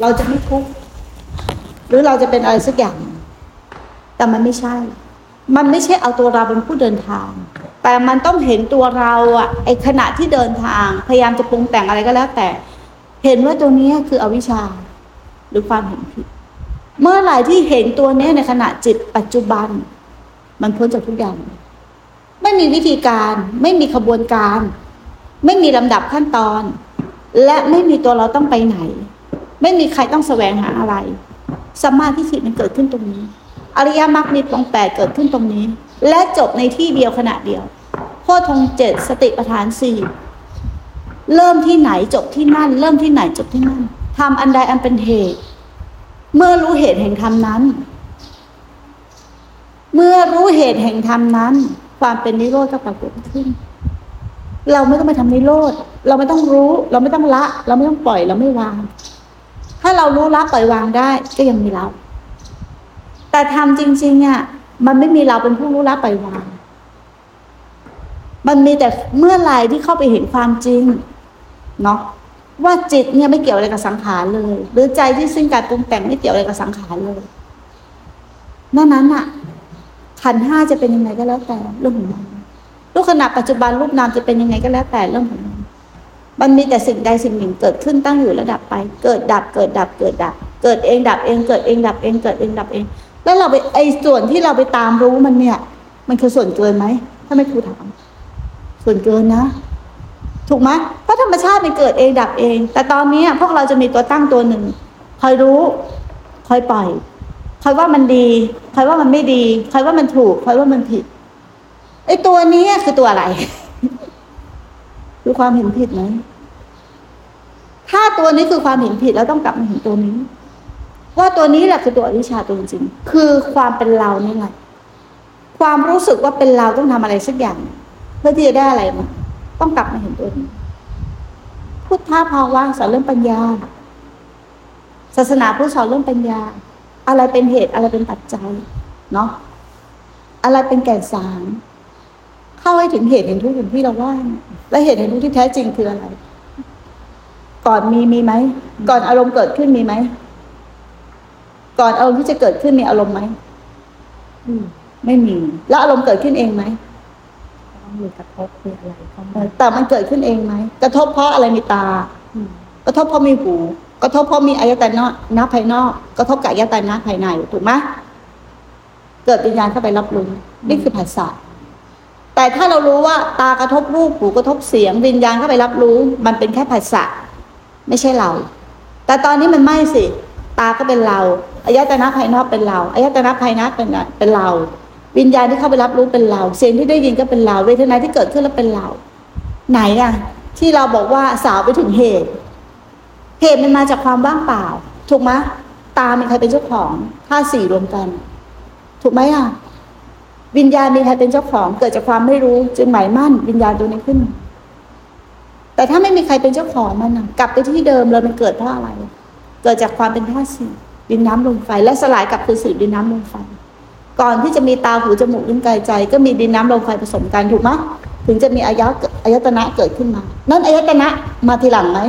เราจะไม่ทุกข์หรือเราจะเป็นอะไรสักอย่าง แต่มันไม่ใช่ มันไม่ใช่เอาตัวเราเป็นผู้เดินทาง แต่มันต้องเห็นตัวเราอะไอขณะที่เดินทาง พยายามจะปรุงแต่งอะไรก็แล้ว แต่ เห็นว่าตัวนี้คืออวิชชา หรือความเห็นผิด เมื่อไหร่ที่เห็นตัวนี้ในขณะจิตปัจจุบัน มันพ้นจากทุกอย่าง ไม่มีวิธีการ ไม่มีขบวนการ ไม่มีลำดับขั้นตอน และไม่มีตัวเราต้องไปไหน ไม่มีใครต้องแสวงหาอะไรสมาธิจิมันเกิดขึ้นตรงนี้ อริยมรรคมีตรงแปดเกิดขึ้นตรงนี้ และจบในที่เดียวขณะเดียวโพธงเจ็ดสติปัฏฐานสี่เริ่มที่ไหนจบที่นั่น เริ่มที่ไหนจบที่นั่นทำอันใดอันเป็นเหตุ เมื่อรู้เหตุแห่งธรรมนั้น เมื่อรู้เหตุแห่งธรรมนั้น ความเป็นนิโรธก็ปรากฏขึ้น เราไม่ต้องไปทำนิโรธ เราไม่ต้องรู้ เราไม่ต้องละ เราไม่ต้องปล่อย เราไม่วาง ถ้าเรารู้ละปล่อยวางได้ก็ยังมีเรา แต่ทำจริงๆอะมันไม่มีเราเป็นผู้รู้ละปล่อยวาง มันมีแต่เมื่อไรที่เข้าไปเห็นความจริงเนาะว่าจิตเนี่ยไม่เกี่ยวอะไรกับสังขารเลย หรือใจที่สิ้นการปรุงแต่งไม่เกี่ยวอะไรกับสังขารเลยนั่นนั้นอะขันห้าจะเป็นยังไงก็แล้วแต่เรื่องของมันรูปขณะปัจจุบันรูปนามจะเป็นยังไงก็แล้วแต่เรื่องของมัน มันมีแต่สิ่งใดสิ่งหนึ่งเกิดขึ้นตั้งอยู่ระดับไป เกิดดับเกิดดับเกิดดับ เกิดเองดับเองเกิดเองดับเองเกิดเองดับเอง แล้วเราไปไอ้ส่วนที่เราไปตามรู้มันเนี่ย มันคือส่วนเกินไหมถ้าไม่ครูถาม ส่วนเกินนะ ถูกไหมเพราะธรรมชาติมันเกิดเองดับเอง แต่ตอนนี้พวกเราจะมีตัวตั้งตัวหนึ่งคอยรู้คอยปล่อยคอยว่ามันดีคอยว่ามันไม่ดีคอยว่ามันถูกคอยว่ามันผิดไอ้ตัวนี้คือตัวอะไร คือความเห็นผิดไหมถ้าตัวนี้คือความเห็นผิดแล้วต้องกลับมาเห็นตัวนี้ ว่าตัวนี้แหละคือตัวอวิชชาตัวจริง คือความเป็นเรานี่แหละ ความรู้สึกว่าเป็นเราต้องทำอะไรสักอย่าง เพื่อที่จะได้อะไรมาต้องกลับมาเห็นตัวนี้ พุทธภาวะสอนเรื่องปัญญา ศาสนาพุทธสอนเรื่องปัญญา อะไรเป็นเหตุอะไรเป็นปัจจัย เนาะอะไรเป็นแก่นสาร เข้าให้ถึงเหตุเห็นทุกข์อย่างที่เราว่า และเหตุเห็นทุกข์ที่แท้จริงคืออะไร ก่อนมีมีไหม ก่อนอารมณ์เกิดขึ้นมีไหม ก่อนอารมณ์ที่จะเกิดขึ้นมีอารมณ์ไหมไม่มี แล้วอารมณ์เกิดขึ้นเองไหมมีกระทบมีอะไรเข้ามาแต่มันเกิดขึ้นเองไหมกระทบเพราะอะไรมีตากระทบเพราะมีหูกระทบเพราะมีอายตนะนัภายนอก กระทบกับอายตนะภายในถูกไหมเกิดวิญญาณเข้าไปรับรู้นี่คือภาษา แต่ถ้าเรารู้ว่าตากระทบรูปหูกระทบเสียง วิญญาณเข้าไปรับรู้ มันเป็นแค่ภาษาไม่ใช่เรา แต่ตอนนี้มันไม่สิ ตาก็เป็นเราอายตนะภายนอกเป็นเราอายตนะภายในเป็นเป็นเรา วิญญาณที่เข้าไปรับรู้เป็นเรา เสียงที่ได้ยินก็เป็นเรา เวทนาที่เกิดขึ้นแล้วเป็นเรา ไหนอะที่เราบอกว่าสาวไปถึงเหตุ เหตุมันมาจากความว่างเปล่า ถูกไหมตามีใครเป็นเจ้าของธาตุสี่รวมกัน ถูกไหมอะ วิญญาณมีใครเป็นเจ้าของ เกิดจากความไม่รู้จึงหมายมั่น วิญญาณตัวนี้ขึ้น แต่ถ้าไม่มีใครเป็นเจ้าของมันกลับไปที่เดิมเลยมันเกิดเพราะอะไร เกิดจากความเป็นธาตุสี่ดินน้ำลมไฟ และสลายกลับคือสื่อดินน้ำลมไฟ ก่อนที่จะมีตาหูจมูกลิ้นกายใจ ก็มีดินน้ำลมไฟผสมกันถูกไหมถึงจะมีอายะอายตนะเกิดขึ้นมา นั่นอายตนะมาทีหลังไหม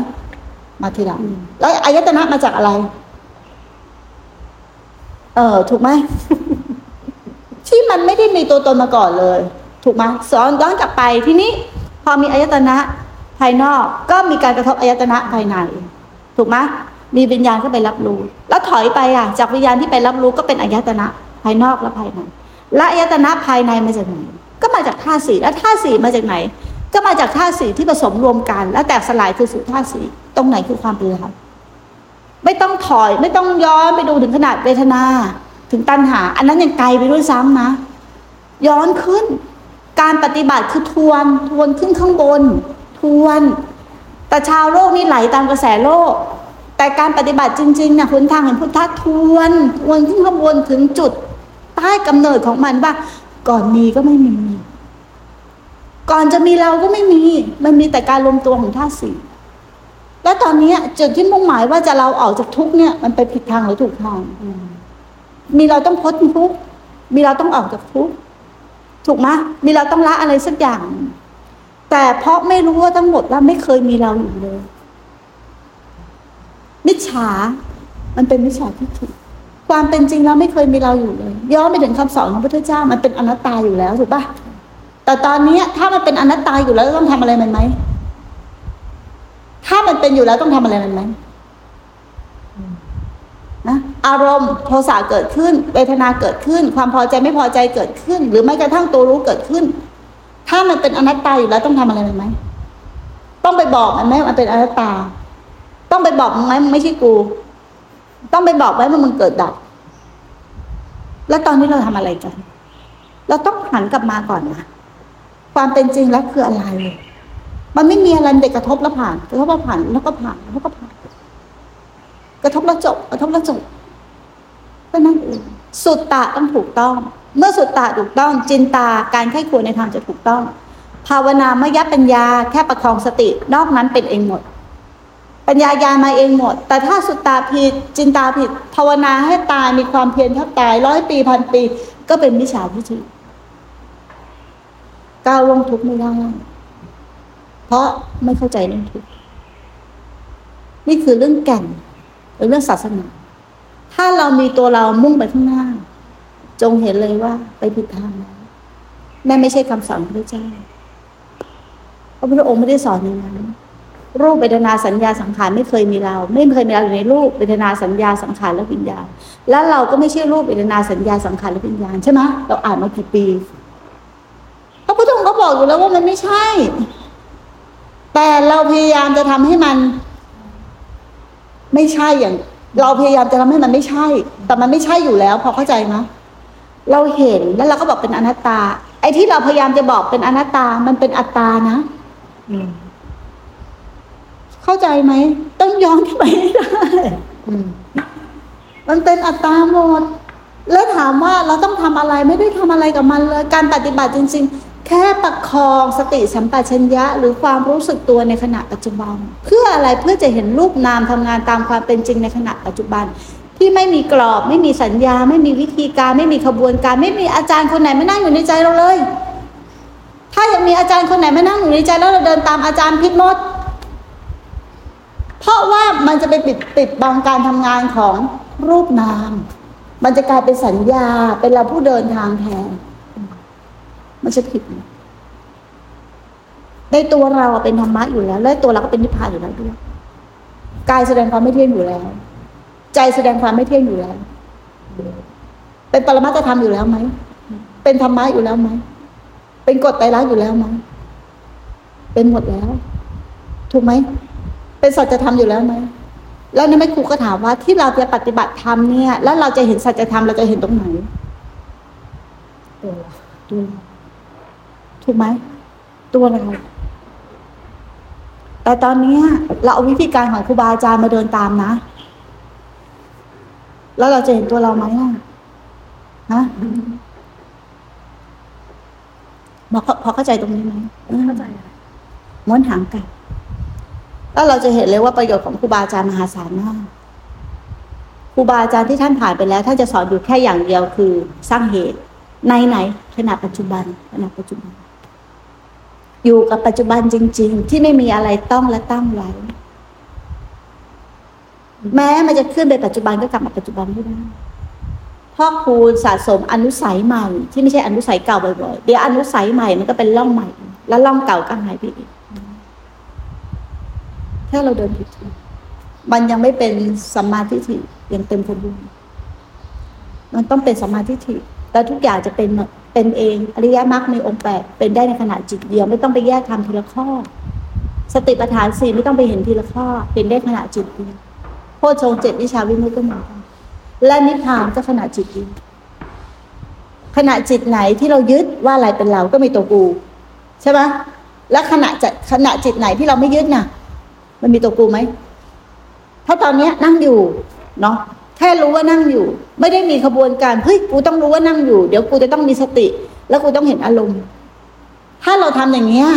มาทีหลังแล้วอายตนะมาจากอะไร เออถูกไหม มันไม่ได้มีตัวตนมาก่อนเลย ถูกไหมสอนย้อนกลับไปที่นี้พอมีอายตนะภายนอกก็มีการกระทบอายตนะภายใน ถูกไหมมีวิญญาณเข้าไปรับรู้ แล้วถอยไปอะ จากวิญญาณที่ไปรับรู้ก็เป็นอายตนะภายนอกและภายในและอายตนะภายในมาจากไหน ก็มาจากธาตุสี่แล้วธาตุสี่มาจากไหน ก็มาจากธาตุสี่ที่ผสมรวมกัน แล้วแตกสลายคือสู่ธาตุสี่ตรงไหนคือความเป็นเราไม่ต้องถอยไม่ต้องย้อนไปดูถึงขนาดเวทนา ถึงตัณหา อันนั้นยังไกลไปด้วยซ้ำนะ ย้อนขึ้น การปฏิบัติคือทวน ทวนขึ้นข้างบน ทวน แต่ชาวโลกนี่ไหลตามกระแสโลก แต่การปฏิบัติจริงๆเนี่ยหนทางแห่งพุทธะทวน ทวนขึ้นข้างบนถึงจุดใต้กำเนิดของมันว่า ก่อนมีก็ไม่มี ก่อนจะมีเราก็ไม่มี มันมีแต่การรวมตัวของธาตุสี่แล้วตอนนี้จุดที่มุ่งหมายว่าจะเราออกจากทุกเนี่ย มันไปผิดทางหรือถูกทาง มีเราต้องพ้นทุกมีเราต้องออกจากทุกถูกไหมมีเราต้องละอะไรสักอย่าง แต่เพราะไม่รู้ว่าทั้งหมดว่าไม่เคยมีเราอยู่เลย มิจฉา มันเป็นมิจฉาทิฏฐิความเป็นจริงแล้วไม่เคยมีเราอยู่เลย ย้อนไปถึงคำสอนของพระพุทธเจ้ามันเป็นอนัตตาอยู่แล้วถูกปะแต่ตอนเนี้ยถ้ามันเป็นอนัตตาอยู่แล้วต้องทำอะไรมันไหมถ้ามันเป็นอยู่แล้วต้องทำอะไรมันไหม อารมณ์โทสะเกิดขึ้น เวทนาเกิดขึ้น ความพอใจไม่พอใจเกิดขึ้น หรือไม่กระทั่งตัวรู้เกิดขึ้น ถ้ามันเป็นอนัตตาอยู่แล้วต้องทำอะไรไหมต้องไปบอกมันไหมมันเป็นอนัตตา ต้องไปบอกมันไหมมันไม่ใช่กู ต้องไปบอกไว้ว่ามึงเกิดดับ แล้วตอนนี้เราทำอะไรกัน เราต้องหันกลับมาก่อนนะความเป็นจริงแล้วคืออะไร มันไม่มีอะไรเด็กกระทบแล้วผ่านกระทบแล้วผ่านแล้วก็ผ่านแล้วก็ผ่าน กระทบแล้วจบกระทบแล้วจบ ก็นั่นเองสุดตาต้องถูกต้อง เมื่อสุดตาถูกต้อง จินตาการไข้ควรในทางจะถูกต้อง ภาวนามยปัญญาแค่ประคองสตินอกนั้นเป็นเองหมด ปัญญายามาเองหมด แต่ถ้าสุดตาผิดจินตาผิด ภาวนาให้ตายมีความเพียรแทบตายร้อยปีพันปี ก็เป็นมิจฉาทิฏฐิก้าวลงทุกข์ไม่ได้เพราะไม่เข้าใจเรื่องทุกข์นี่คือเรื่องแก่นหรือเรื่องศาสนา ถ้าเรามีตัวเรามุ่งไปข้างหน้า จงเห็นเลยว่าไปผิดทางแล้วนั่นไม่ใช่คำสอนของพระเจ้าพระพุทธองค์ไม่ได้สอนอย่างนั้น รูปเวทนาสัญญาสังขารไม่เคยมีเรา ไม่เคยมีเราอยู่ในรูปเวทนาสัญญาสังขารและวิญญาณ แล้วเราก็ไม่ใช่รูปเวทนาสัญญาสังขารและวิญญาณใช่ไหมเราอ่านมากี่ปีพระพุทธองค์ก็บอกอยู่แล้วว่ามันไม่ใช่ แต่เราพยายามจะทำให้มัน ไม่ใช่อย่าง เราพยายามจะทำให้มันไม่ใช่ แต่มันไม่ใช่อยู่แล้ว พอเข้าใจไหมเราเห็นแล้วเราก็บอกเป็นอนัตตา ไอ้ที่เราพยายามจะบอกเป็นอนัตตา มันเป็นอัตตานะอืมเข้าใจไหมต้องย้อนขึ้นไปให้ได้อืมมันเป็นอัตตาหมด แล้วถามว่าเราต้องทำอะไรไม่ได้ทำอะไรกับมันเลย การปฏิบัติจริง ๆ แค่ประคองสติสัมปชัญญะ หรือความรู้สึกตัวในขณะปัจจุบัน เพื่ออะไรเพื่อจะเห็นรูปนามทำงานตามความเป็นจริงในขณะปัจจุบัน ที่ไม่มีกรอบไม่มีสัญญา ไม่มีวิธีการ ไม่มีขบวนการ ไม่มีอาจารย์คนไหนมานั่งอยู่ในใจเราเลย ถ้ายังมีอาจารย์คนไหนมานั่งอยู่ในใจแล้วเราเดินตามอาจารย์ผิดหมดเพราะว่ามันจะไปปิดปิดบังการทำงานของรูปนาม มันจะกลายเป็นสัญญาเป็นเราผู้เดินทางแทน มันจะผิดในตัวเราเป็นธรรมะอยู่แล้ว และตัวเราก็เป็นนิพพานอยู่แล้วด้วยกายแสดงความไม่เที่ยงอยู่แล้ว ใจแสดงความไม่เที่ยงอยู่แล้ว เป็นปรมัตธรรมอยู่แล้วไหมเป็นธรรมะอยู่แล้วไหมเป็นกฎไตรลักษณ์อยู่แล้วไหมเป็นหมดแล้ว ถูกไหมเป็นสัจธรรมอยู่แล้วไหมแล้วนี่ไม่ครูก็ถามว่าที่เราจะปฏิบัติธรรมเนี่ย แล้วเราจะเห็นสัจธรรมเราจะเห็นตรงไหนตัวตัว ถูกไหมตัวเราแต่ตอนเนี้ยเราเอาวิธีการของครูบาอาจารย์มาเดินตามนะ แล้วเราจะเห็นตัวเราไหมล่ะฮะพอพอเข้าใจตรงนี้ไหมเข้าใจค่ะม้วนหางกันแล้วเราจะเห็นเลยว่าประโยชน์ของครูบาอาจารย์มหาศาลมากครูบาอาจารย์ที่ท่านผ่านไปแล้วท่านจะสอนอยู่แค่อย่างเดียวคือสร้างเหตุในไหนขณะปัจจุบันขณะปัจจุบัน อยู่กับปัจจุบันจริง ๆ ที่ไม่มีอะไรต้องและตั้งไว้ แม้มันจะขึ้นไปปัจจุบันก็กลับมาปัจจุบันไม่ได้พราะครูสะสมอนุสัยใหม่ ที่ไม่ใช่อนุสัยเก่าบ่อยๆเดี๋ยวอนุสัยใหม่มันก็เป็นร่องใหม่ แล้วร่องเก่าก็หายไปอีกแค่เราเดินผิดทางมันยังไม่เป็นสัมมาทิฏฐิยังเต็มสมบูรณ์มันต้องเป็นสัมมาทิฏฐิแล้วทุกอย่างจะเป็น เป็นเองอริยมรรคในองค์แปดเป็นได้ในขณะจิตเดียวไม่ต้องไปแยกทำทีละข้อ สติปัฏฐานสี่ไม่ต้องไปเห็นทีละข้อ เป็นได้ขณะจิตเดียวโพชฌงเจ็ดวิชาวิมุตติก็เหมือนกันและนิพพานก็ขณะจิตเดียวขณะจิตไหนที่เรายึดว่าอะไรเป็นเราก็มีตัวกูใช่ไหมแล้วขณะจะขณะจิตไหนที่เราไม่ยึดน่ะ มันมีตัวกูไหมเพราะตอนเนี้ยนั่งอยู่เนาะ แค่รู้ว่านั่งอยู่ ไม่ได้มีขบวนการเฮ้ยกูต้องรู้ว่านั่งอยู่ เดี๋ยวกูจะต้องมีสติ แล้วกูต้องเห็นอารมณ์ ถ้าเราทำอย่างเงี้ย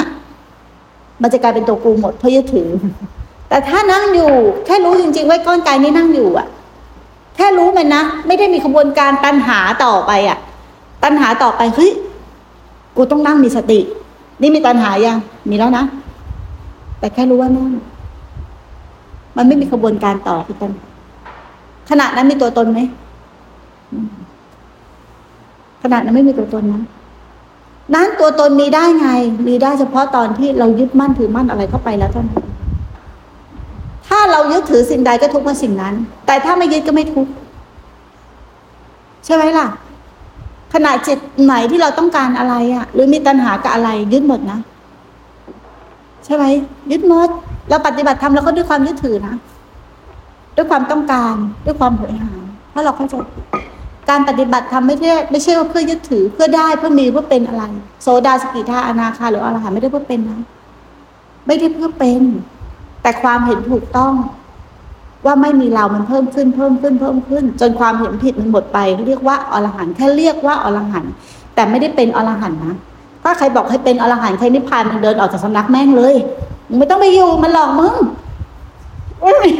มันจะกลายเป็นตัวกูหมดเพราะยึดถือ แต่ถ้านั่งอยู่ แค่รู้จริงๆว่าก้อนกายนี้นั่งอยู่อะแค่รู้มันนะไม่ได้มีขบวนการตัณหาต่อไปอะตัณหาต่อไปเฮ้ยกูต้องนั่งมีสติ นี่มีตัณหายังมีแล้วนะแต่แค่รู้ว่านั่งมันไม่มีขบวนการต่อพี่ต้น ขณะนั้นมีตัวตนไหมขณะนั้นไม่มีตัวตนนะนั้นตัวตนมีได้ไง มีได้เฉพาะตอนที่เรายึดมั่นถือมั่นอะไรเข้าไปแล้วเท่านั้นถ้าเรายึดถือสิ่งใดก็ทุกข์กับสิ่งนั้น แต่ถ้าไม่ยึดก็ไม่ทุกข์ใช่ไหมล่ะ ขณะจิตไหนที่เราต้องการอะไรอะหรือมีตัณหากับอะไร ยึดหมดนะ ใช่ไหมยึดหมดเราปฏิบัติธรรมเราก็ด้วยความยึดถือนะ ด้วยความต้องการด้วยความโหยหาเพราะเราเข้าใจการปฏิบัติธรรมไม่ใช่ไม่ใช่ว่าเพื่อยึดถือเพื่อได้เพื่อมีเพื่อเป็นอะไร โซดาสกิทาอนาคาหรืออรหันต์ไม่ได้เพื่อเป็นนะ ไม่ได้เพื่อเป็น แต่ความเห็นถูกต้อง ว่าไม่มีเรา มันเพิ่มขึ้นเพิ่มขึ้นเพิ่มขึ้น จนความเห็นผิดมันหมดไป เรียกว่าอรหันต์แค่เรียกว่าอรหันต์แต่ไม่ได้เป็นอรหันต์นะถ้าใครบอกให้เป็นอรหันต์ใครนิพพานมันเดินออกจากสำนักแม่งเลยมึงไม่ต้องไปอยู่มันหลอกมึง ไม่มี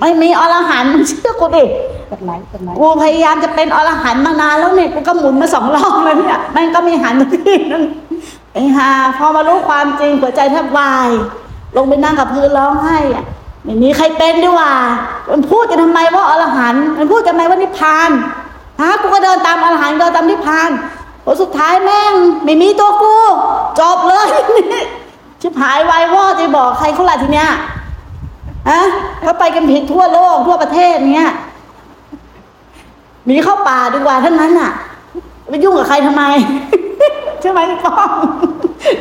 ไม่มีอรหันต์มึงเชื่อกูดิกดไลค์กดไลค์กูพยายามจะเป็นอรหันต์มานานแล้วเนี่ยกูก็หมุนมาสองรอบแล้วเนี่ยแม่งก็มีหันมาที่นึงไอ้ห่าพอมารู้ความจริงหัวใจแทบวาย ลงไปนั่งกับพื้นร้องไห้อะไม่มีใครเป็นดีกว่ามันพูดกันทำไมว่าอรหันต์มันพูดกันทำไมว่านิพพานฮะกูก็เดินตามอรหันต์เดินตามนิพพานผลสุดท้ายแม่งไม่มีตัวกูจบเลยชิบหายวายวอดจะบอกใครเขาล่ะทีเนี้ย ฮะเขาไปกันผิดทั่วโลกทั่วประเทศเนี้ยหนีเข้าป่าดีกว่าทั้งนั้นน่ะไปยุ่งกับใครทำไมใช่ไหมป้อง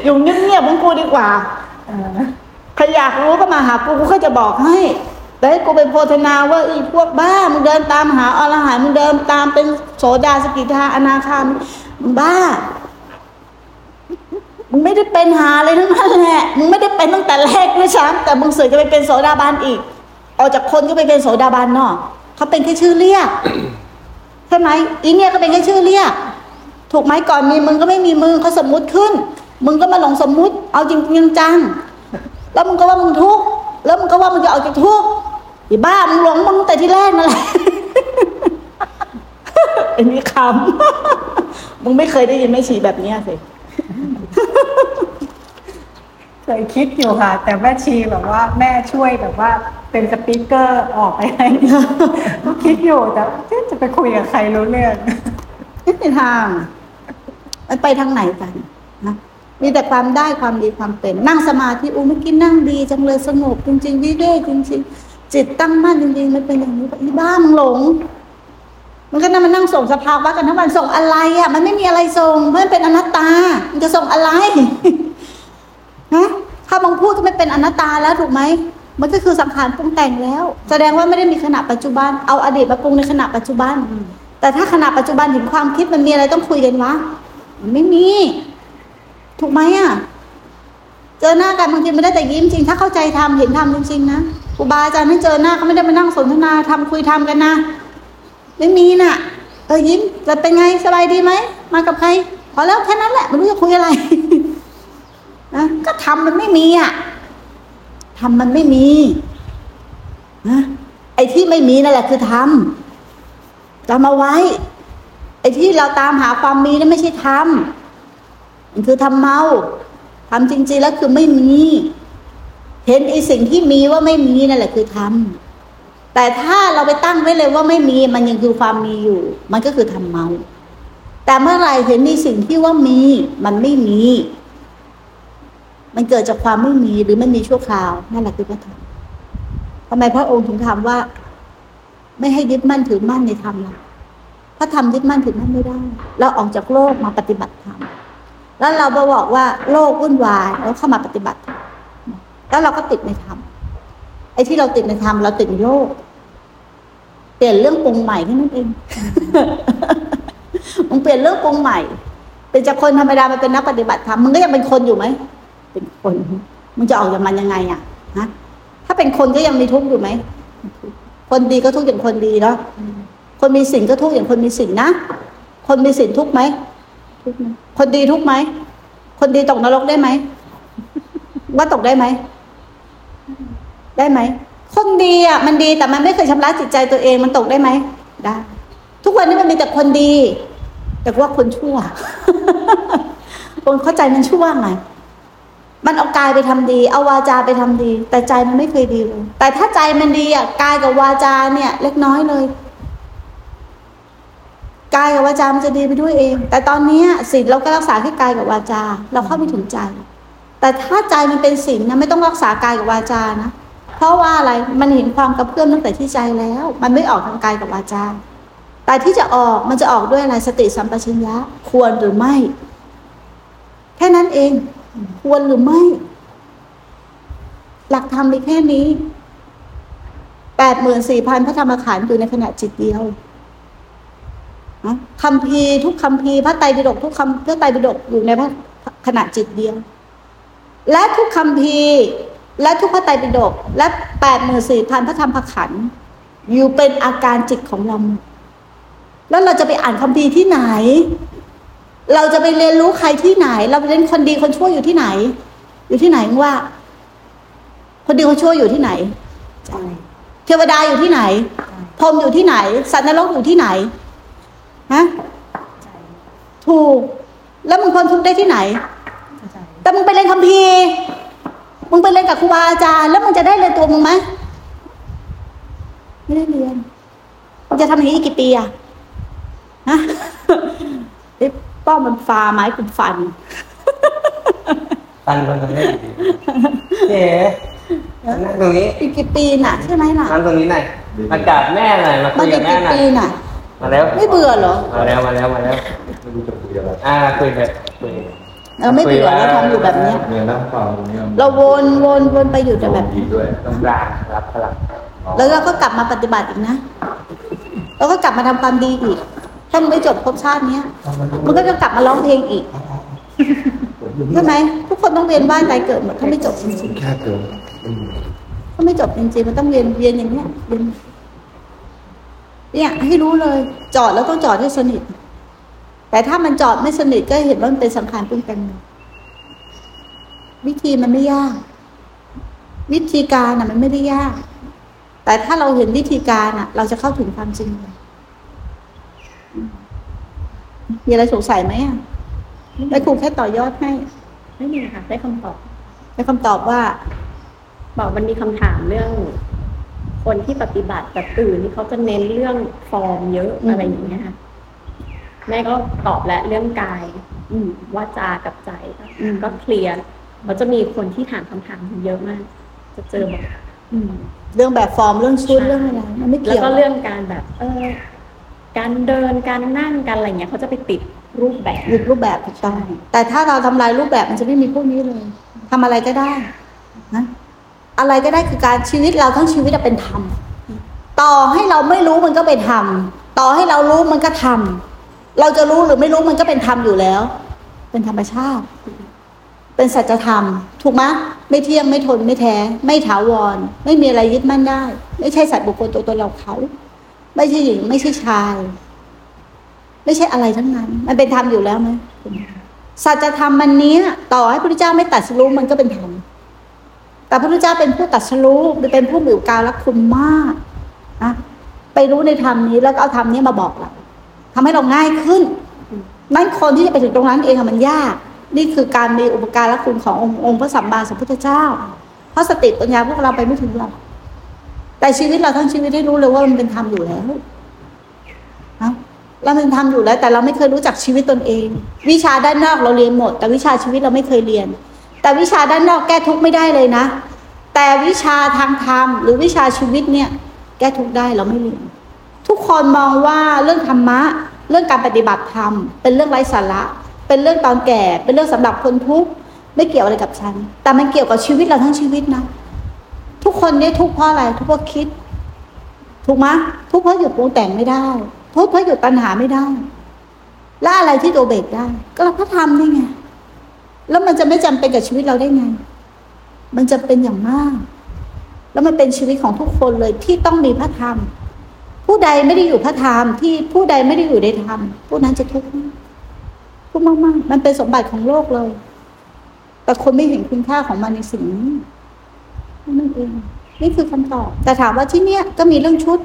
อยู่เงียบๆของกูดีกว่าใครอยากรู้ก็มาหากูกูก็จะบอกให้แต่ให้กูไปโพธนาว่าอีพวกบ้ามึงเดินตามหาอรหันต์มึงเดินตามเป็นโสดาสกิทาอนาคามบ้า มึงไม่ได้เป็นหาเลยทั้งนั้นแหละมึงไม่ได้เป็นตั้งแต่แรกด้วยซ้ำแต่มึงเสือกจะไปเป็นโสดาบันอีก ออกจากคนก็ไปเป็นโสดาบันเนาะเขาเป็นแค่ชื่อเรียกใช่ไหมอีเนี่ยก็เป็นแค่ชื่อเรียก ถูกไหมก่อนมีมึงก็ไม่มีมึงเขาสมมุติขึ้น มึงก็มาหลงสมมุติ เอาจริงจริงจังแล้วมึงก็ว่ามึงทุกข์แล้วมึงก็ว่ามึงจะออกจากทุกข์อีบ้ามึงหลงมึงแต่ที่แรกนั่นแหละไอ้นี่คำมึงไม่เคยได้ยินไม่ฉีแบบนี้สิ เคยคิดอยู่ค่ะ แต่แม่ชีแบบว่าแม่ช่วยแบบว่าเป็นสปีกเกอร์ออกไปให้ก็คิดอยู่แต่จะไปคุยกับใครรู้เรื่องไม่มีทาง มันไปทางไหนกันนะมีแต่ความได้ความดีความเป็น นั่งสมาธิอู้เมื่อกี้นั่งดีจังเลยสงบจริงๆวิเวกจริง ๆ จิตตั้งมั่นจริงๆมันเป็นอย่างนี้อีบ้ามึงหลง มันก็นั่งมานั่งส่งสภาวะกันทั้งวันส่งอะไรอะ มันไม่มีอะไรส่งเพราะมันเป็นอนัตตา มันจะส่งอะไรนะถ้ามึงพูดก็ไม่เป็นอนัตตาแล้วถูกไหมมันก็คือสังขารปรุงแต่งแล้ว แสดงว่าไม่ได้มีขณะปัจจุบัน เอาอดีตมาปรุงในขณะปัจจุบัน แต่ถ้าขณะปัจจุบันเห็นความคิดมันมีอะไรต้องคุยกันวะมันไม่มี ถูกไหมอะเจอหน้ากันบางทีไม่ได้แต่ยิ้มจริง ถ้าเข้าใจทำเห็นทำจริงๆนะครูบาอาจารย์ให้เจอหน้าเขาไม่ได้มานั่งสนทนาทำคุยทำกันนะ ไม่มีน่ะ เออยิ้มจะเป็นไงสบายดีไหมมากับใครพอแล้วแค่นั้นแหละไม่รู้จะคุยอะไรนะก็ทำมันไม่มีอะทำมันไม่มีนะไอ้ที่ไม่มีนั่นแหละคือทำจำเอาไว้ ไอ้ที่เราตามหาความมีนั่นไม่ใช่ทำมันคือทำเมาทำจริงๆแล้วคือไม่มี เห็นไอ้สิ่งที่มีว่าไม่มีนั่นแหละคือทำ แต่ถ้าเราไปตั้งไว้เลยว่าไม่มีมันยังคือความมีอยู่ มันก็คือทำเมา แต่เมื่อไหร่เห็นในสิ่งที่ว่ามี มันไม่มี มันเกิดจากความไม่มีหรือไม่มีชั่วคราวนั่นแหละคือพระธรรมทำไมพระองค์ถึงถามว่า ไม่ให้ยึดมั่นถือมั่นในธรรมล่ะพระธรรมยึดมั่นถือมั่นไม่ได้ เราออกจากโลกมาปฏิบัติธรรมแล้วเราบอกว่าโลกวุ่นวายแล้วเข้ามาปฏิบัติธรรมแล้วเราก็ติดในธรรมไอ้ที่เราติดในธรรมเราติดในโลก เปลี่ยนเรื่องปรุงใหม่แค่นั้นเองมึงเปลี่ยนเรื่องปรุงใหม่ เป็นจากคนธรรมดามาเป็นนักปฏิบัติธรรมมึงก็ยังเป็นคนอยู่ไหมเป็นคนมึงจะออกจากมันยังไงอะฮะถ้าเป็นคนก็ยังมีทุกข์อยู่ไหมคนดีก็ทุกข์อย่างคนดีเนาะคนมีสิ่งก็ทุกข์อย่างคนมีสิ่งนะคนมีสิ่งทุกข์ไหมทุกข์ไหมคนดีทุกข์ไหมคนดีตกนรกได้ไหมว่าตกได้ไหมได้ไหม คนดีอะมันดีแต่มันไม่เคยชำระจิตใจตัวเองมันตกได้ไหมได้ทุกวันนี้มันมีแต่คนดี แต่ว่าคนชั่วคนเข้าใจมันชั่วไงมันเอากายไปทำดี เอาวาจาไปทำดี แต่ใจมันไม่เคยดีเลย แต่ถ้าใจมันดีอะกายกับวาจาเนี่ย เล็กน้อยเลยกายกับวาจามันจะดีไปด้วยเอง แต่ตอนนี้ศีลเราก็รักษาแค่กายกับวาจา เราเข้าไม่ถึงใจ แต่ถ้าใจมันเป็นศีลนะไม่ต้องรักษากายกับวาจานะ เพราะว่าอะไรมันเห็นความกระเพื่อมตั้งแต่ที่ใจแล้ว มันไม่ออกทางกายกับวาจาแต่ที่จะออกมันจะออกด้วยอะไรสติสัมปชัญญะ ควรหรือไม่ แค่นั้นเอง ควรหรือไม่ หลักธรรมมีแค่นี้แปดหมื่นสี่พันพระธรรมขันธ์อยู่ในขณะจิตเดียวคำพีทุกคำพีพระไตรปิฎกทุกคำพระไตรปิฎกอยู่ในพระขณะจิตเดียว และทุกคำพี และทุกพระไตรปิฎกและแปดหมื่นสี่พันพระธรรมขันธ์อยู่เป็นอาการจิตของเราหมแล้วเราจะไปอ่านคำพีร์ที่ไหน เราจะไปเรียนรู้ใครที่ไหน เราไปเรียนคนดีคนชั่วอยู่ที่ไหน อยู่ที่ไหนมึงว่า คนดีคนชั่วอยู่ที่ไหนเทวดาอยู่ที่ไหนพรมอยู่ที่ไหน สัตว์นรกอยู่ที่ไหนฮะถูก แล้วมึงพ้นทุกข์ได้ที่ไหน แต่มึงไปเรียนคัมภีร์ มึงไปเรียนกับครูบาอาจารย์แล้วมึงจะได้เรียนตัวมึงไหมไม่ได้เรียนมึงจะทำอย่างนี้อีกกี่ปีอะฮะไอ้ป้อมมันฟาไม้กุมฟันตันมันตรงนี้ดีเจ๊นั่งตรงนี้อีกกี่ปีน่ะใช่ไหมน่ะนั่งตรงนี้หน่อยมากราบแม่หน่อยมาคุมันยอีกับกแม่กี่หน่อยปีน่ะมาแล้ว ไม่เบื่อเหรอ มาแล้วมาแล้วมาแล้วไม่รู้จะคุยอะไรอ่าคุยแบบคุย เออไม่เบื่อแล้วทำอยู่แบบเนี้ยเนี่ยนั่งฟังตรงนี้ยเราวนวนวนไปอยู่แต่แบบดีนี้ด้วยต้องกลางรับพลังแล้วเราก็กลับมาปฏิบัติอีกนะแล้วก็กลับมาทำความดีอีกถ้ามันไม่จบภพชาติเนี้ย มันก็จะกลับมาร้องเพลงอีกใช่ไหมทุกคนต้องเวียนว่ายตายเกิดหมดถ้าไม่จบจริงแค่เกินอืมๆถ้าไม่จบจริงๆมันต้องเวียนเวียนอย่างเนี้ยเวียนเนี่ยให้รู้เลย จอดแล้วต้องจอดให้สนิท แต่ถ้ามันจอดไม่สนิทก็เห็นว่ามันเป็นสังขารปรุงแต่งวิธีมันไม่ยาก วิธีการน่ะ มันไม่ได้ยาก แต่ถ้าเราเห็นวิธีการอะ เราจะเข้าถึงความจริงเลยอืมมีอะไรสงสัยไหมอะไม่ครูแค่ต่อยอดให้ ไม่มีค่ะ ได้คำตอบได้คำตอบว่า บอกมันมีคำถามเรื่อง คนที่ปฏิบัติแบบอื่นที่เขาจะเน้นเรื่องฟอร์มเยอะอืมอะไรอย่างเงี้ยค่ะ แม่ก็ตอบแล้วเรื่องกาย อืมว่าจากับใจอืมก็เคลียร์เราจะมีคนที่ถามคำถามเยอะมาก จะเจอแบบอืมเรื่องแบบฟอร์มเรื่องชุดเรื่องอะไรมันไม่แล้วเกี่ยวก็เรื่องการแบบ เออการเดินการนั่งการอะไรเงี้ยเขาจะไปติดรูปแบบหยุดรูปแบบถูกต้องแต่ถ้าเราทำลายรูปแบบมันจะไม่มีพวกนี้เลยทำอะไรก็ได้นะอะไรก็ได้คือการชีวิตเราทั้งชีวิตอะเป็นธรรมต่อให้เราไม่รู้มันก็เป็นธรรมต่อให้เรารู้มันก็ทำ เราจะรู้หรือไม่รู้มันก็เป็นธรรมอยู่แล้ว เป็นธรรมชาติ เป็นสัจธรรม ถูกไหมไม่เที่ยงไม่ทนไม่แท้ ไม่ถาวร ไม่มีอะไรยึดมั่นได้ ไม่ใช่สัตว์บุคคลตัวตนเราเขา ไม่ใช่หญิง ไม่ใช่ชาย ไม่ใช่อะไรทั้งนั้น มันเป็นธรรมอยู่แล้วไหมสัจธรรมมันนี้ต่อให้พระพุทธเจ้าไม่ตัดสรู้มันก็เป็นธรรมแต่พระพุทธเจ้าเป็นผู้ตัดสรู้เป็นผู้มีอุการรักคุณมากนะไปรู้ในธรรมนี้แล้วก็เอาธรรมนี้มาบอกเรา ทำให้เราง่ายขึ้นนั่นคนที่จะไปถึงตรงนั้นเองอะมันยาก นี่คือการมีอุปการรักคุณขององค์องค์พระสัมมาสัมพุทธเจ้า เพราะสติปัญญาพวกเราไปไม่ถึงหรอกแต่ชีวิตเราทั้งชีวิตได้รู้เลยว่ามันเป็นธรรมอยู่แล้วนะเราเป็นธรรมอยู่แล้ว แต่เราไม่เคยรู้จักชีวิตตนเอง วิชาด้านนอกเราเรียนหมด แต่วิชาชีวิตเราไม่เคยเรียน แต่วิชาด้านนอกแก้ทุกข์ไม่ได้เลยนะ แต่วิชาทางธรรมหรือวิชาชีวิตเนี่ย แก้ทุกข์ได้เราไม่เรียน ทุกคนมองว่าเรื่องธรรมะ เรื่องการปฏิบัติธรรม เป็นเรื่องไร้สาระ เป็นเรื่องตอนแก่ เป็นเรื่องสำหรับคนทุกข์ไม่เกี่ยวอะไรกับฉัน แต่มันเกี่ยวกับชีวิตเราทั้งชีวิตนะ ทุกคนเนี่ยทุกเพราะอะไร ทุกเพราะคิด ถูกไหมทุกเพราะหยุดปรุงแต่งไม่ได้ ทุกเพราะหยุดปัญหาไม่ได้ แล้วอะไรที่ตัวเบรกได้ ก็พระธรรมนี่ไง แล้วมันจะไม่จำเป็นกับชีวิตเราได้ไง มันจะเป็นอย่างมาก แล้วมันเป็นชีวิตของทุกคนเลยที่ต้องมีพระธรรม ผู้ใดไม่ได้อยู่พระธรรมที่ผู้ใดไม่ได้อยู่ในธรรมผู้นั้นจะทุกข์มากทุกข์มากๆ มันเป็นสมบัติของโลกเลย แต่คนไม่เห็นคุณค่าของมันในสิ่งนี้นั่นเอง นี่คือคำตอบ แต่ถามว่าที่เนี้ยก็มีเรื่องชุด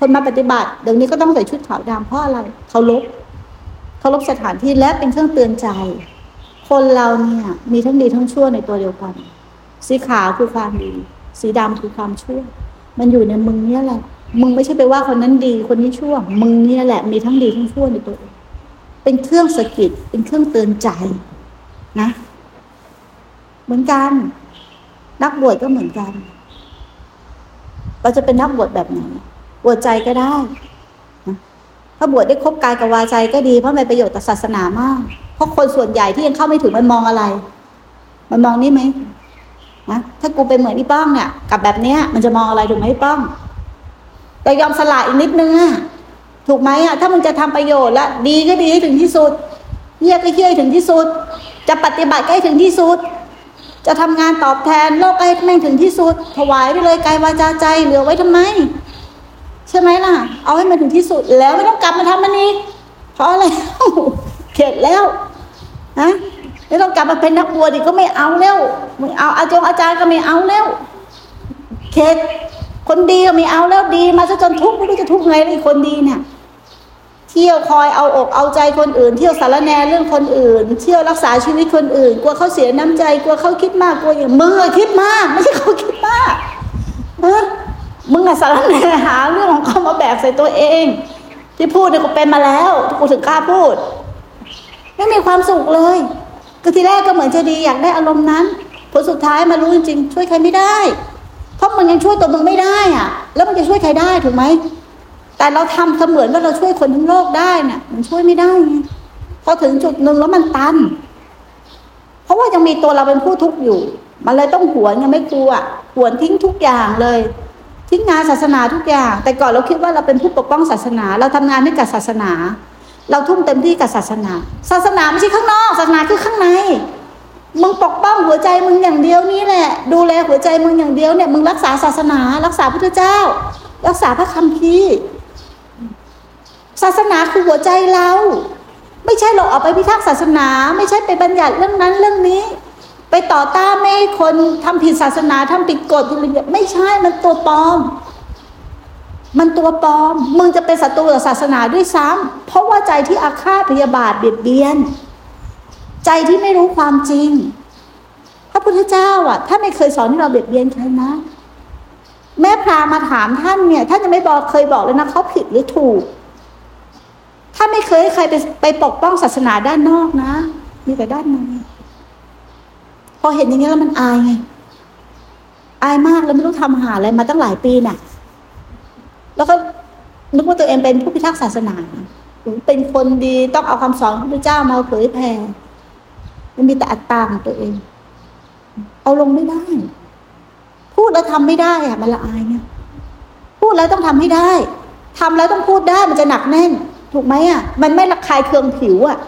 คนมาปฏิบัติ เดี๋ยวนี้ก็ต้องใส่ชุดขาวดำเพราะอะไรเขาลบเขาลบสถานที่และเป็นเครื่องเตือนใจ คนเราเนี่ยมีทั้งดีทั้งชั่วในตัวเดียวกัน สีขาวคือความดี สีดำคือความชั่ว มันอยู่ในมึงเนี่ยแหละ มึงไม่ใช่ไปว่าคนนั้นดีคนนี้ชั่ว มึงเนี่ยแหละมีทั้งดีทั้งชั่วในตัวเองเป็นเครื่องสะกิดเป็นเครื่องเตือนใจนะ เหมือนกัน นักบวชก็เหมือนกัน เราจะเป็นนักบวชแบบไหนบวชใจก็ได้ถ้าบวชได้ครบกายกับวาใจก็ดีเพราะมันประโยชน์ต่อศาสนามาก เพราะคนส่วนใหญ่ที่ยังเข้าไม่ถึงมันมองอะไร มันมองนี่ไหมนะถ้ากูเป็นเหมือนอีป้องเนี่ยกับแบบเนี้ย มันจะมองอะไรถูกไหมอีป้อง แต่ยอมสละอีกนิดนึงอะถูกไหมอะถ้ามึงจะทำประโยชน์แล้วดีก็ดีให้ถึงที่สุดเฮี้ยก็เฮี้ยให้ถึงที่สุด จะปฏิบัติก็ให้ถึงที่สุด จะทำงานตอบแทนโลกให้แม่งถึงที่สุด ถวายไปเลยกายวาจาใจเหลือไว้ทำไม ใช่ไหมล่ะ เอาให้มันถึงที่สุดแล้วไม่ต้องกลับมาทำมันอีกเพราะอะไรเข็ดแล้วนะไม่ต้องกลับมาเป็นนักบวชอีกก็ไม่เอาแล้วไม่เอาอาจารย์อาจารย์ก็ไม่เอาแล้วเข็ด คนดีก็ไม่เอาแล้วดีมาซะจนทุกข์ไม่รู้จะทุกข์ไงเลยคนดีเนี่ยเที่ยวคอยเอาอกเอาใจคนอื่น เที่ยวสารแนเรื่องคนอื่น เที่ยวรักษาชีวิตคนอื่น กลัวเขาเสียน้ำใจกลัวเขาคิดมากกลัวอย่างมึงอะคิดมากไม่ใช่เขาคิดมากเออมึงอะสารแนหาเรื่องของเขามาแบกใส่ตัวเอง ที่พูดเนี่ยกูเป็นมาแล้วกูถึงกล้าพูด ไม่มีความสุขเลยก็ทีแรกก็เหมือนจะดีอยากได้อารมณ์นั้นผลสุดท้ายมารู้จริงๆช่วยใครไม่ได้ ราะมึงยังช่วยตัวมึงไม่ได้อะ แล้วมันจะช่วยใครได้ถูกไหม แต่เราทำเสมือนว่าเราช่วยคนทั้งโลกได้เนี่ยมันช่วยไม่ได้ไงพอถึงจุดหนึ่งแล้วมันตัน เพราะว่ายังมีตัวเราเป็นผู้ทุกข์อยู่ มันเลยต้องหวนยังไม่กลัวหวนทิ้งทุกอย่างเลย ทิ้งงานศาสนาทุกอย่าง แต่ก่อนเราคิดว่าเราเป็นผู้ปกป้องศาสนา เราทำงานให้กับศาสนา เราทุ่มเต็มที่กับศาสนา ศาสนาไม่ใช่ข้างนอก ศาสนาคือข้างใน มึงปกป้องหัวใจมึงอย่างเดียวนี่แหละ ดูแลหัวใจมึงอย่างเดียวเนี่ยมึงรักษาศาสนา รักษาพุทธเจ้า รักษาพระคัมภีร์ศาสนาคือหัวใจเรา ไม่ใช่เราออกไปพิทักษ์ศาสนา ไม่ใช่ไปบัญญัติเรื่องนั้นเรื่องนี้ ไปต่อต้านไม่ให้คนทำผิดศาสนาทำผิดกฎผิดระเบียบไม่ใช่มันตัวปลอม มันตัวปลอม มึงจะเป็นศัตรูกับศาสนาด้วยซ้ำเพราะว่าใจที่อาฆาตพยาบาทเบียดเบียน ใจที่ไม่รู้ความจริง พระพุทธเจ้าอะท่านไม่เคยสอนให้เราเบียดเบียนใครนะ แม่พรามาถามท่านเนี่ย ท่านยังไม่บอกเคยบอกเลยนะเขาผิดหรือถูก ท่านไม่เคยให้ใครไปไปปกป้องศาสนาด้านนอกนะ มีแต่ด้านในพอเห็นอย่างนี้แล้วมันอายไง อายมากแล้วไม่รู้ทำหาอะไรมาตั้งหลายปีน่ะ แล้วก็นึกว่าตัวเองเป็นผู้พิทักษ์ศาสนา เป็นคนดีต้องเอาคำสอนของพระเจ้ามาเผยแผ่ มันมีแต่อัตตาของตัวเอง เอาลงไม่ได้ พูดแล้วทำไม่ได้อะมันละอายเนี่ย พูดแล้วต้องทำให้ได้ทำแล้วต้องพูดได้มันจะหนักแน่น ถูกไหมอะ มันไม่ระคายเคืองผิวอะ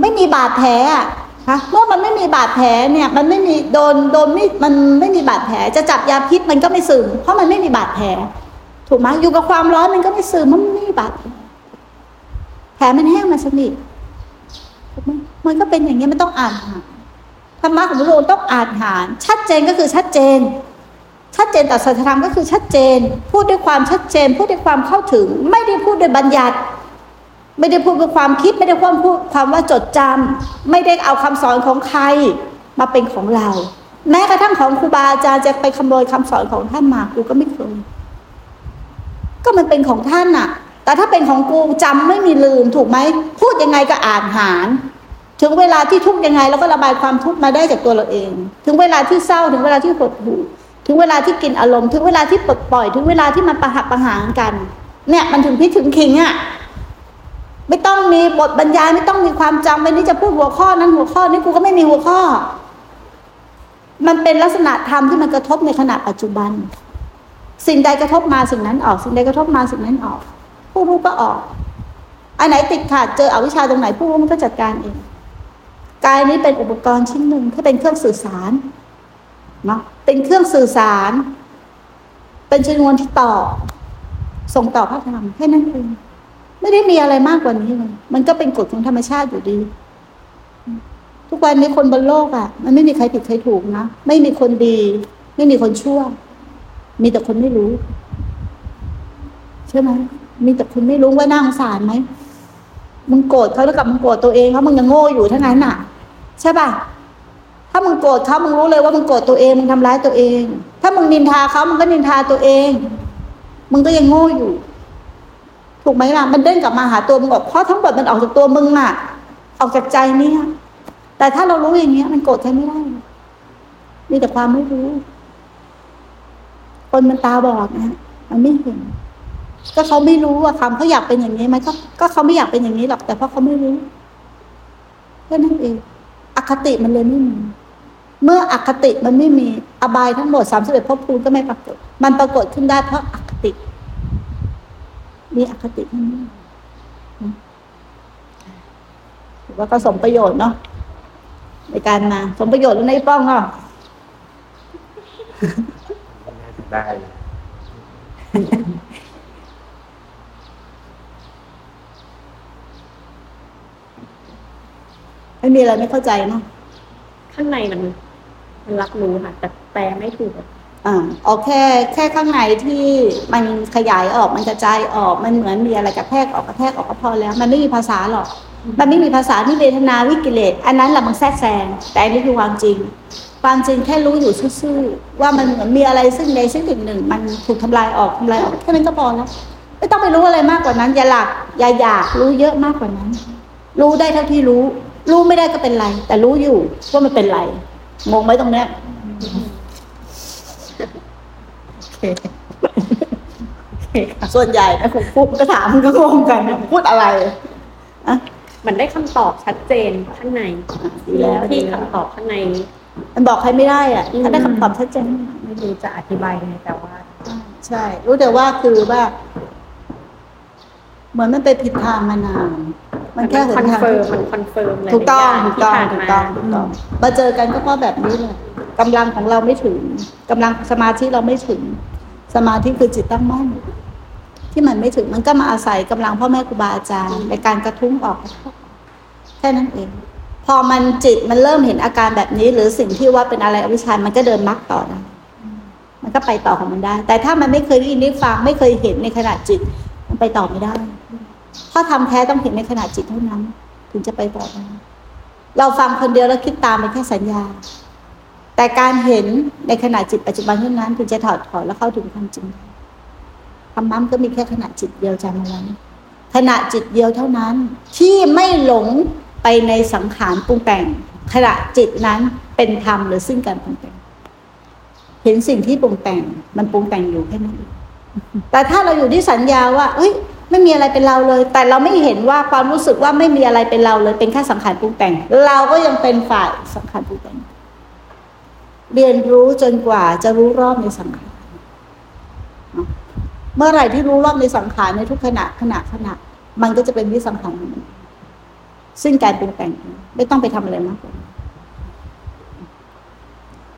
ไม่มีบาดแผลอะฮะเมื่อมันไม่มีบาดแผลเนี่ย มันไม่มีโดนโดนไม่มันไม่มีบาดแผล จะจับยาพิษมันก็ไม่ซึมเพราะมันไม่มีบาดแผล ถูกไหมอยู่กับความร้อนมันก็ไม่ซึมมันไม่มีบาดแผลแผลมันแห้งมันสนิทถูกไหม มันก็เป็นอย่างเงี้มันต้องอ่านหาธรรมะของพระองค์ต้องอ่านหารชัดเจนก็คือชัดเจน ชัดเจนต่อสัจธรรมก็คือชัดเจน พูดด้วยความชัดเจน พูดด้วยความเข้าถึง ไม่ได้พูดด้วยบัญญัติ ไม่ได้พูดด้วยความคิด ไม่ได้ความพูดความว่าจดจำไม่ได้เอาคำสอนของใครมาเป็นของเรา แม้กระทั่งของครูบาอาจารย์จะไปขโมยคำสอนของท่านมากูก็ไม่เคยก็มันเป็นของท่านน่ะแต่ถ้าเป็นของกูจำไม่มีลืมถูกไหมพูดยังไงก็อ่านหาร ถึงเวลาที่ทุกข์ยังไงเราก็ระบายความทุกข์มาได้จากตัวเราเอง ถึงเวลาที่เศร้าถึงเวลาที่หดหู่ถึงเวลาที่กินอารมณ์ถึงเวลาที่ปลดปล่อย ถึงเวลาที่มันประหักประหารกัน เนี่ยมันถึงพิถึงคิงอะไม่ต้องมีบทบรรยายไม่ต้องมีความจำวันนี้จะพูดหัวข้อนั้นหัวข้อนี้กูก็ไม่มีหัวข้อ มันเป็นลักษณะธรรมที่มันกระทบในขณะปัจจุบัน สิ่งใดกระทบมาสิ่งนั้นออก สิ่งใดกระทบมาสิ่งนั้นออก ผู้รู้ก็ออกอันไหนติดขาดเจออวิชชาตรงไหนผู้รู้มันก็จัดการเอง กายนี้เป็นอุปกรณ์ชิ้นหนึ่งที่เป็นเครื่องสื่อสารเนาะเป็นเครื่องสื่อสาร เป็นชนวนที่ต่อ ส่งต่อพระธรรมแค่นั้นเองไม่ได้มีอะไรมากกว่านี้เลยมันก็เป็นกฎของธรรมชาติอยู่ดี ทุกวันนี้คนบนโลกอะ่ะ มันไม่มีใครผิดใครถูกนะไม่มีคนดี ไม่มีคนชั่ว มีแต่คนไม่รู้ใช่ไหมมีแต่คนไม่รู้ว่าน่าสงสารไหมมึงโกรธเขาแล้วกับมึงโกรธตัวเองเขามึงยังโง่อยู่ทั้งนั้นน่ะ ใช่ป่ะถ้ามึงโกรธเขามึงรู้เลยว่ามึงโกรธตัวเองมึงทำร้ายตัวเอง ถ้ามึงนินทาเขามึงก็นินทาตัวเอง มึงก็ยังโง่อยู่ ถูกไหมล่ะมันเด้งกลับมาหาตัวมึงออกเพราะทั้งหมดมันออกจากตัวมึงน่ะ ออกจากใจเนี่ย แต่ถ้าเรารู้อย่างเงี้ย มันโกรธใครไม่ได้มีแต่ความไม่รู้ คนมันตาบอดนะมันไม่เห็นก็เขาไม่รู้ว่าคำเขาอยากเป็นอย่างนี้ไหมก็ก็เขาไม่อยากเป็นอย่างนี้หรอกแต่เพราะเขาไม่รู้แค่นั้นเอง อคติมันเลยไม่มี เมื่ออคติมันไม่มี อบายทั้งหมดสามสิบเอ็ดภพภูมิก็ไม่ปรากฏ มันปรากฏขึ้นได้เพราะอคติ มีอคติทั้งนี้ถือว่าก็สมประโยชน์เนาะในการมา สมประโยชน์แล้วในป้องเนาะได้ ไม่มีอะไรไม่เข้าใจเนาะข้างในมันมันรับรู้ค่ะ แต่แปลไม่ถูกอ่าเอาแค่แค่ข้างในที่มันขยายออกมันกระจายออกมันเหมือนมีอะไรกระแทกออกกระแทกออกก็พอแล้ว มันไม่มีภาษาหรอก มันไม่มีภาษาที่เวทนาวิกิเลสอันนั้นแหละมันแทรกแซงแต่อันนี้คือความจริง ความจริงแค่รู้อยู่ซื่อๆว่ามันเหมือนมีอะไรซึ่งใดซึ่งหนึ่งหนึ่งมันถูกทำลายออกทำลายออกแค่นั้นก็พอแล้วไม่ต้องไปรู้อะไรมากกว่านั้น อย่าหลักอย่าอยากรู้เยอะมากกว่านั้น รู้ได้เท่าที่รู้ รู้ไม่ได้ก็เป็นไร แต่รู้อยู่ว่ามันเป็นไร งงไหมตรงเนี้ยโอเคโอเคค่ะส่วนใหญ่นะผมพูดก็ถามมันก็งงกันพูดอะไรอะมันได้คำตอบชัดเจนข้างในดีแล้วที่ดีแล้วคำตอบข้างใน มันบอกใครไม่ได้อะอืมถ้าได้คำตอบชัดเจนไม่รู้จะอธิบายยังไงแต่ว่า ใช่ รู้แต่ว่าคือว่า เหมือนมันไปผิดทางมานาน มันแค่ con หนทาง firm มัน confirm เลยถูกต้องถูกต้องที่ถูกผ่านต้องมาถูกต้องมาเจอกันก็เพราะแบบนี้เลยกำลังของเราไม่ถึงกำลังสมาธิเราไม่ถึง สมาธิคือจิตตั้งมั่นที่มันไม่ถึงมันก็มาอาศัยกำลังพ่อแม่ครูบาอาจารย์ในการกระทุ้งออกแค่นั้นเอง พอมันจิตมันเริ่มเห็นอาการแบบนี้ หรือสิ่งที่ว่าเป็นอะไรอวิชชามันก็เดินมรรคต่อได้มันก็ไปต่อของมันได้ แต่ถ้ามันไม่เคยได้ยินได้ฟังไม่เคยเห็นในขณะจิต มันไปต่อไม่ได้ ถ้าทำแท้ต้องเห็นในขณะจิตเท่านั้น ถึงจะไปต่อได้เราฟังคนเดียวแล้วคิดตามเป็นแค่สัญญา แต่การเห็นในขณะจิตปัจจุบันเท่านั้น ถึงจะถอดถอนแล้วเข้าถึงความจริงธรรมะก็มีแค่ขณะจิตเดียวจำเอาไว้ขณะจิตเดียวเท่านั้น ที่ไม่หลงไปในสังขารปรุงแต่ง ขณะจิตนั้นเป็นธรรมหรือซึ่งการปรุงแต่ง เห็นสิ่งที่ปรุงแต่ง มันปรุงแต่งอยู่แค่นั้นเองแต่ถ้าเราอยู่ที่สัญญาว่า เอ้ย ไม่มีอะไรเป็นเราเลย แต่เราไม่เห็นว่าความรู้สึกว่าไม่มีอะไรเป็นเราเลย เป็นแค่สังขารปรุงแต่ง เราก็ยังเป็นฝ่ายสังขารปรุงแต่ง เรียนรู้จนกว่าจะรู้รอบในสังขาร เมื่อไหร่ที่รู้รอบในสังขารในทุกขณะขณะขณะ มันก็จะเป็นวิสังขารของมันซึ่งการปรุงแต่ง ไม่ต้องไปทำอะไรมากกว่า